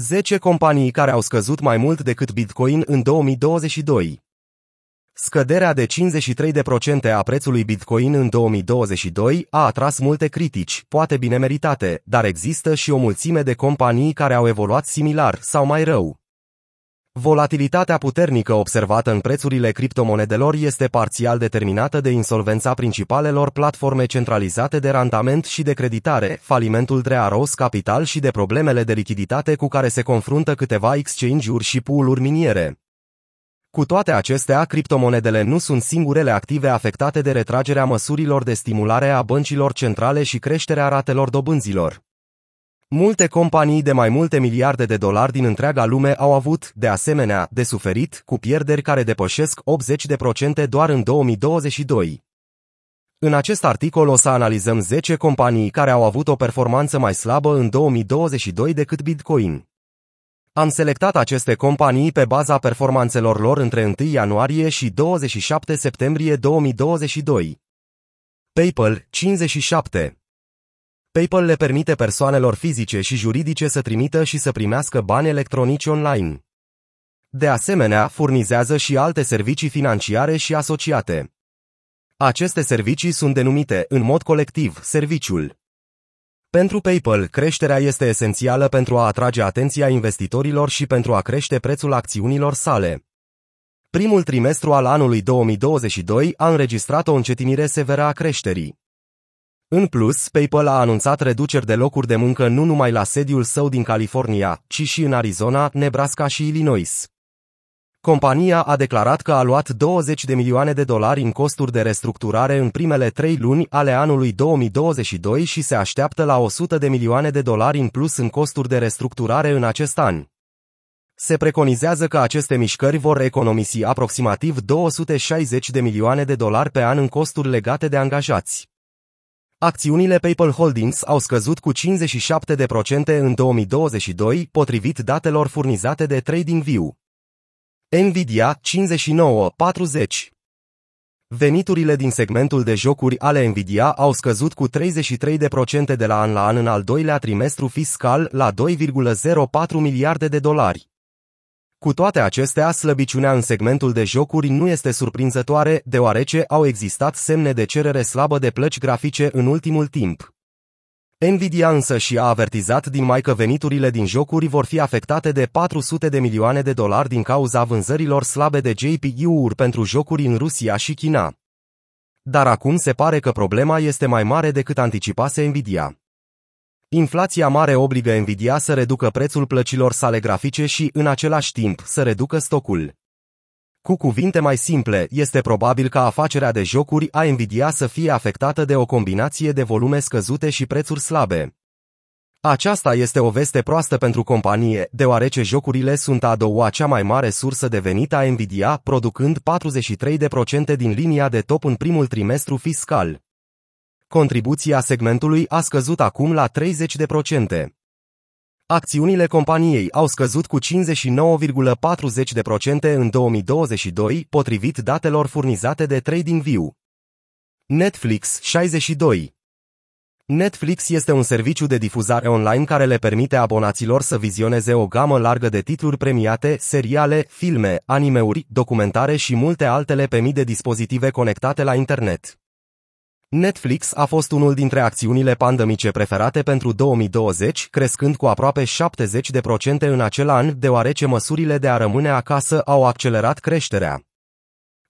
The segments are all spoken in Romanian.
10 companii care au scăzut mai mult decât Bitcoin în 2022. Scăderea de 53% a prețului Bitcoin în 2022 a atras multe critici, poate bine meritate, dar există și o mulțime de companii care au evoluat similar sau mai rău. Volatilitatea puternică observată în prețurile criptomonedelor este parțial determinată de insolvența principalelor platforme centralizate de randament și de creditare, falimentul Drearos Capital și de problemele de lichiditate cu care se confruntă câteva exchange-uri și pool-uri miniere. Cu toate acestea, criptomonedele nu sunt singurele active afectate de retragerea măsurilor de stimulare a băncilor centrale și creșterea ratelor dobânzilor. Multe companii de mai multe miliarde de dolari din întreaga lume au avut, de asemenea, de suferit, cu pierderi care depășesc 80% doar în 2022. În acest articol o să analizăm 10 companii care au avut o performanță mai slabă în 2022 decât Bitcoin. Am selectat aceste companii pe baza performanțelor lor între 1 ianuarie și 27 septembrie 2022. PayPal 57 PayPal le permite persoanelor fizice și juridice să trimită și să primească bani electronici online. De asemenea, furnizează și alte servicii financiare și asociate. Aceste servicii sunt denumite, în mod colectiv, serviciul. Pentru PayPal, creșterea este esențială pentru a atrage atenția investitorilor și pentru a crește prețul acțiunilor sale. Primul trimestru al anului 2022 a înregistrat o încetinire severă a creșterii. În plus, PayPal a anunțat reduceri de locuri de muncă nu numai la sediul său din California, ci și în Arizona, Nebraska și Illinois. Compania a declarat că a luat 20 de milioane de dolari în costuri de restructurare în primele trei luni ale anului 2022 și se așteaptă la 100 de milioane de dolari în plus în costuri de restructurare în acest an. Se preconizează că aceste mișcări vor economisi aproximativ 260 de milioane de dolari pe an în costuri legate de angajați. Acțiunile PayPal Holdings au scăzut cu 57% în 2022, potrivit datelor furnizate de TradingView. Nvidia 59-40 Veniturile din segmentul de jocuri ale Nvidia au scăzut cu 33% de la an la an în al doilea trimestru fiscal la 2,04 miliarde de dolari. Cu toate acestea, slăbiciunea în segmentul de jocuri nu este surprinzătoare, deoarece au existat semne de cerere slabă de plăci grafice în ultimul timp. Nvidia însă și a avertizat din mai că veniturile din jocuri vor fi afectate de 400 de milioane de dolari din cauza vânzărilor slabe de GPU-uri pentru jocuri în Rusia și China. Dar acum se pare că problema este mai mare decât anticipase Nvidia. Inflația mare obligă Nvidia să reducă prețul plăcilor sale grafice și, în același timp, să reducă stocul. Cu cuvinte mai simple, este probabil ca afacerea de jocuri a Nvidia să fie afectată de o combinație de volume scăzute și prețuri slabe. Aceasta este o veste proastă pentru companie, deoarece jocurile sunt a doua cea mai mare sursă de venit a Nvidia, producând 43% din linia de top în primul trimestru fiscal. Contribuția segmentului a scăzut acum la 30%. Acțiunile companiei au scăzut cu 59,40% în 2022, potrivit datelor furnizate de TradingView. Netflix 62 Netflix este un serviciu de difuzare online care le permite abonaților să vizioneze o gamă largă de titluri premiate, seriale, filme, animeuri, documentare și multe altele pe mii de dispozitive conectate la internet. Netflix a fost unul dintre acțiunile pandemice preferate pentru 2020, crescând cu aproape 70% în acel an, deoarece măsurile de a rămâne acasă au accelerat creșterea.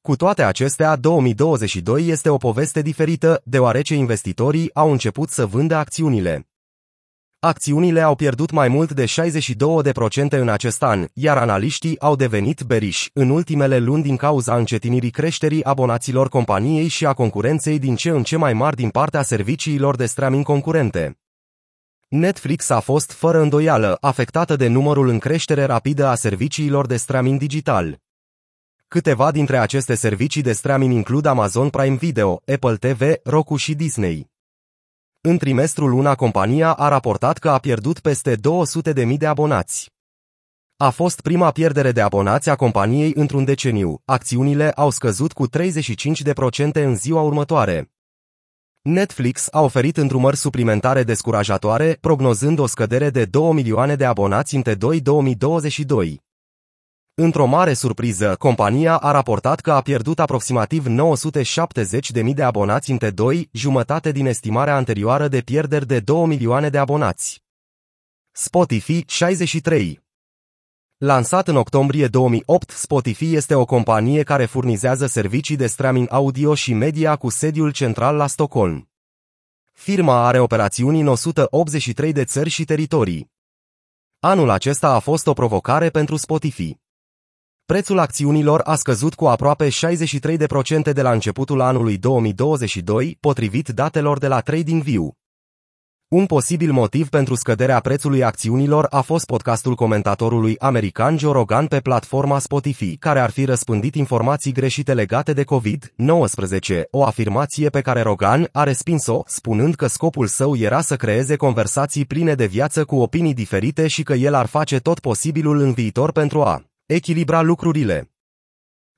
Cu toate acestea, 2022 este o poveste diferită, deoarece investitorii au început să vândă acțiunile. Acțiunile au pierdut mai mult de 62% în acest an, iar analiștii au devenit beriși în ultimele luni din cauza încetinirii creșterii abonaților companiei și a concurenței din ce în ce mai mari din partea serviciilor de streaming concurente. Netflix a fost, fără îndoială, afectată de numărul în creștere rapidă a serviciilor de streaming digital. Câteva dintre aceste servicii de streaming includ Amazon Prime Video, Apple TV, Roku și Disney. În trimestrul luna compania a raportat că a pierdut peste 200.000 de abonați. A fost prima pierdere de abonați a companiei într-un deceniu. Acțiunile au scăzut cu 35% în ziua următoare. Netflix a oferit îndrumări suplimentare descurajatoare, prognozând o scădere de 2 milioane de abonați în T2 2022. Într-o mare surpriză, compania a raportat că a pierdut aproximativ 970.000 de abonați în T2, jumătate din estimarea anterioară de pierderi de 2 milioane de abonați. Spotify 63 Lansat în octombrie 2008, Spotify este o companie care furnizează servicii de streaming audio și media cu sediul central la Stockholm. Firma are operațiuni în 183 de țări și teritorii. Anul acesta a fost o provocare pentru Spotify. Prețul acțiunilor a scăzut cu aproape 63% de la începutul anului 2022, potrivit datelor de la TradingView. Un posibil motiv pentru scăderea prețului acțiunilor a fost podcastul comentatorului american Joe Rogan pe platforma Spotify, care ar fi răspândit informații greșite legate de COVID-19, o afirmație pe care Rogan a respins-o, spunând că scopul său era să creeze conversații pline de viață cu opinii diferite și că el ar face tot posibilul în viitor pentru a echilibra lucrurile.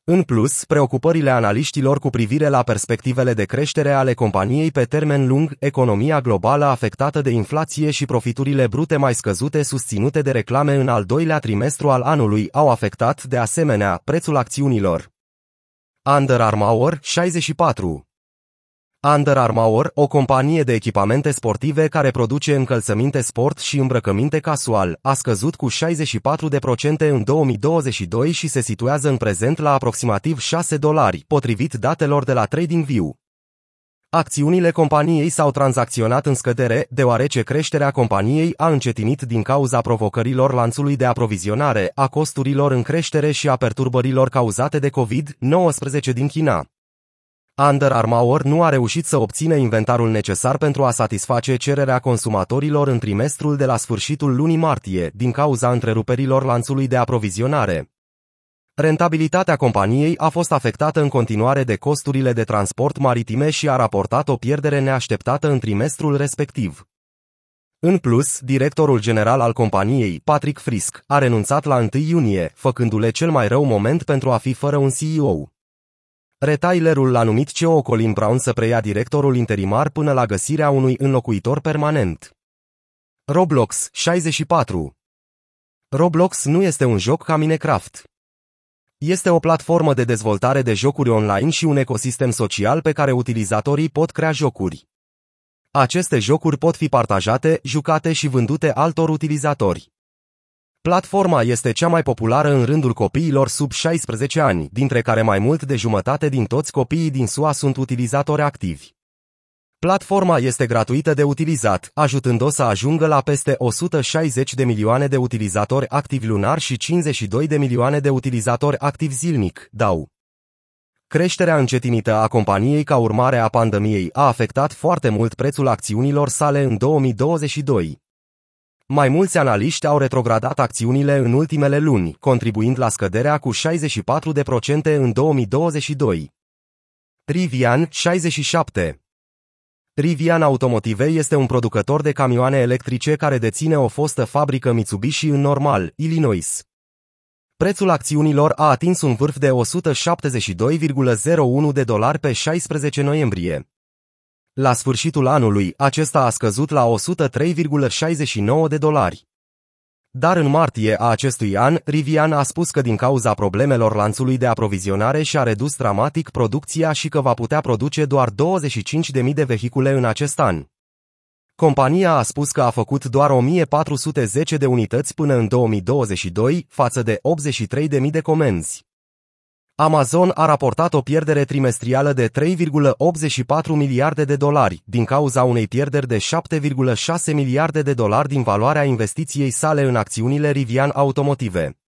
În plus, preocupările analiștilor cu privire la perspectivele de creștere ale companiei pe termen lung, economia globală afectată de inflație și profiturile brute mai scăzute susținute de reclame în al doilea trimestru al anului au afectat, de asemenea, prețul acțiunilor. Under Armour 64 Under Armour, o companie de echipamente sportive care produce încălțăminte sport și îmbrăcăminte casual, a scăzut cu 64% în 2022 și se situează în prezent la aproximativ 6 dolari, potrivit datelor de la TradingView. Acțiunile companiei s-au tranzacționat în scădere, deoarece creșterea companiei a încetinit din cauza provocărilor lanțului de aprovizionare, a costurilor în creștere și a perturbărilor cauzate de COVID-19 din China. Under Armour nu a reușit să obțină inventarul necesar pentru a satisface cererea consumatorilor în trimestrul de la sfârșitul lunii martie, din cauza întreruperilor lanțului de aprovizionare. Rentabilitatea companiei a fost afectată în continuare de costurile de transport maritime și a raportat o pierdere neașteptată în trimestrul respectiv. În plus, directorul general al companiei, Patrick Frisk, a renunțat la 1 iunie, făcându-le cel mai rău moment pentru a fi fără un CEO. Retailerul l-a numit CEO Colin Brown să preia directorul interimar până la găsirea unui înlocuitor permanent. Roblox 64 Roblox nu este un joc ca Minecraft. Este o platformă de dezvoltare de jocuri online și un ecosistem social pe care utilizatorii pot crea jocuri. Aceste jocuri pot fi partajate, jucate și vândute altor utilizatori. Platforma este cea mai populară în rândul copiilor sub 16 ani, dintre care mai mult de jumătate din toți copiii din SUA sunt utilizatori activi. Platforma este gratuită de utilizat, ajutând-o să ajungă la peste 160 de milioane de utilizatori activi lunar și 52 de milioane de utilizatori activi zilnic, DAU. Creșterea încetinită a companiei ca urmare a pandemiei a afectat foarte mult prețul acțiunilor sale în 2022. Mai mulți analiști au retrogradat acțiunile în ultimele luni, contribuind la scăderea cu 64% în 2022. Rivian 67 Rivian Automotive este un producător de camioane electrice care deține o fostă fabrică Mitsubishi în Normal, Illinois. Prețul acțiunilor a atins un vârf de 172,01 de dolari pe 16 noiembrie. La sfârșitul anului, acesta a scăzut la 103,69 de dolari. Dar în martie a acestui an, Rivian a spus că din cauza problemelor lanțului de aprovizionare și-a redus dramatic producția și că va putea produce doar 25.000 de vehicule în acest an. Compania a spus că a făcut doar 1410 de unități până în 2022, față de 83.000 de comenzi. Amazon a raportat o pierdere trimestrială de 3,84 miliarde de dolari, din cauza unei pierderi de 7,6 miliarde de dolari din valoarea investiției sale în acțiunile Rivian Automotive.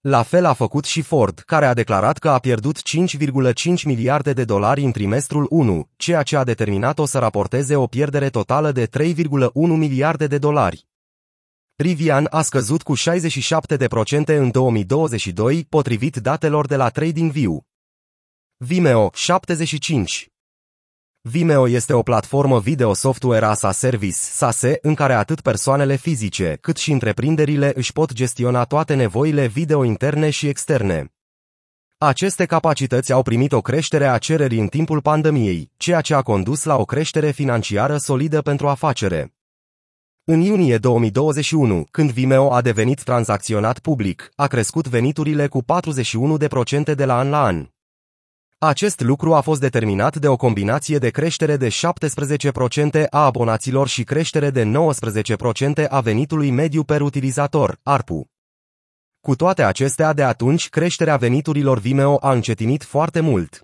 La fel a făcut și Ford, care a declarat că a pierdut 5,5 miliarde de dolari în trimestrul 1, ceea ce a determinat-o să raporteze o pierdere totală de 3,1 miliarde de dolari. Rivian a scăzut cu 67% în 2022, potrivit datelor de la TradingView. Vimeo 75 Vimeo este o platformă video software as a service, SASE, în care atât persoanele fizice, cât și întreprinderile își pot gestiona toate nevoile video interne și externe. Aceste capacități au primit o creștere a cererii în timpul pandemiei, ceea ce a condus la o creștere financiară solidă pentru afacere. În iunie 2021, când Vimeo a devenit tranzacționat public, a crescut veniturile cu 41% de la an la an. Acest lucru a fost determinat de o combinație de creștere de 17% a abonaților și creștere de 19% a venitului mediu per utilizator, ARPU. Cu toate acestea, de atunci, creșterea veniturilor Vimeo a încetinit foarte mult.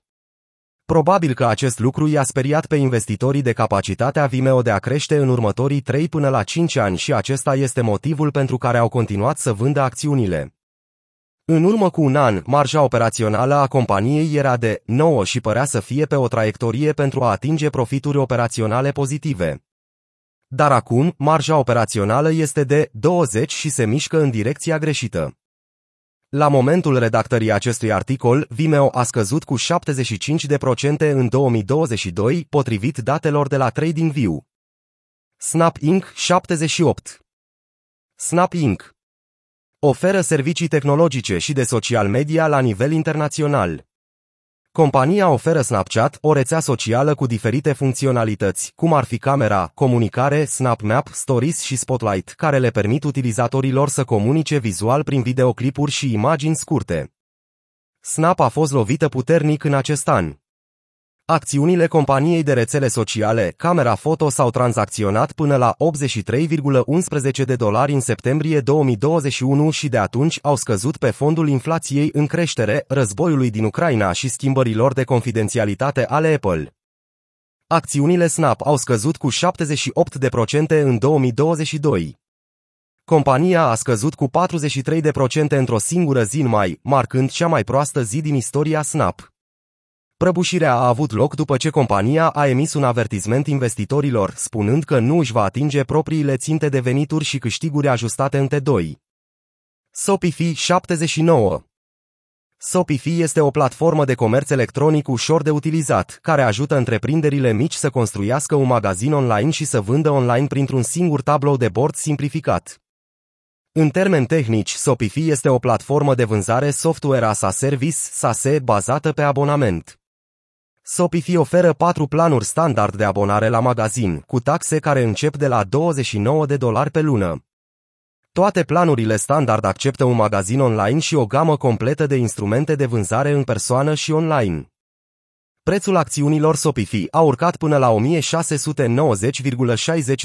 Probabil că acest lucru i-a speriat pe investitorii de capacitatea Vimeo de a crește în următorii 3 până la 5 ani și acesta este motivul pentru care au continuat să vândă acțiunile. În urmă cu un an, marja operațională a companiei era de 9 și părea să fie pe o traiectorie pentru a atinge profituri operaționale pozitive. Dar acum, marja operațională este de 20 și se mișcă în direcția greșită. La momentul redactării acestui articol, Vimeo a scăzut cu 75% în 2022, potrivit datelor de la TradingView. Snap Inc. 78 Snap Inc. Oferă servicii tehnologice și de social media la nivel internațional. Compania oferă Snapchat, o rețea socială cu diferite funcționalități, cum ar fi camera, comunicare, SnapMap, Stories și Spotlight, care le permit utilizatorilor să comunice vizual prin videoclipuri și imagini scurte. Snap a fost lovită puternic în acest an. Acțiunile companiei de rețele sociale, Camera Foto s-au tranzacționat până la 83,11 de dolari în septembrie 2021 și de atunci au scăzut pe fondul inflației în creștere, războiului din Ucraina și schimbărilor de confidențialitate ale Apple. Acțiunile Snap au scăzut cu 78% în 2022. Compania a scăzut cu 43% într-o singură zi în mai, marcând cea mai proastă zi din istoria Snap. Prăbușirea a avut loc după ce compania a emis un avertisment investitorilor, spunând că nu își va atinge propriile ținte de venituri și câștiguri ajustate în T2. Sopifi 79 Sopifi este o platformă de comerț electronic ușor de utilizat, care ajută întreprinderile mici să construiască un magazin online și să vândă online printr-un singur tablou de bord simplificat. În termeni tehnici, Sopifi este o platformă de vânzare software as a service, SaaS, bazată pe abonament. Sopifi oferă patru planuri standard de abonare la magazin, cu taxe care încep de la 29 de dolari pe lună. Toate planurile standard acceptă un magazin online și o gamă completă de instrumente de vânzare în persoană și online. Prețul acțiunilor Sopifi a urcat până la 1690,60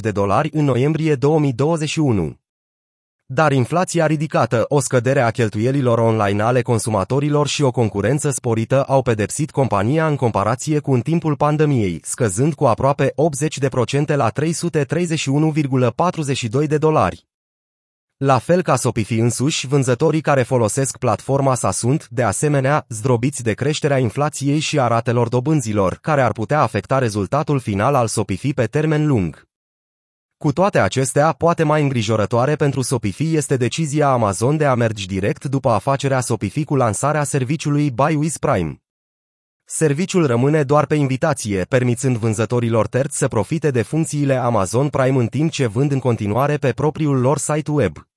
de dolari în noiembrie 2021. Dar inflația ridicată, o scădere a cheltuielilor online ale consumatorilor și o concurență sporită au pedepsit compania în comparație cu în timpul pandemiei, scăzând cu aproape 80% la 331,42 de dolari. La fel ca Sopifi însuși, vânzătorii care folosesc platforma sa sunt, de asemenea, zdrobiți de creșterea inflației și a ratelor dobânzilor, care ar putea afecta rezultatul final al Sopifi pe termen lung. Cu toate acestea, poate mai îngrijorătoare pentru Sopifi este decizia Amazon de a merge direct după afacerea Sopifi cu lansarea serviciului Buy with Prime. Serviciul rămâne doar pe invitație, permițând vânzătorilor terți să profite de funcțiile Amazon Prime în timp ce vând în continuare pe propriul lor site web.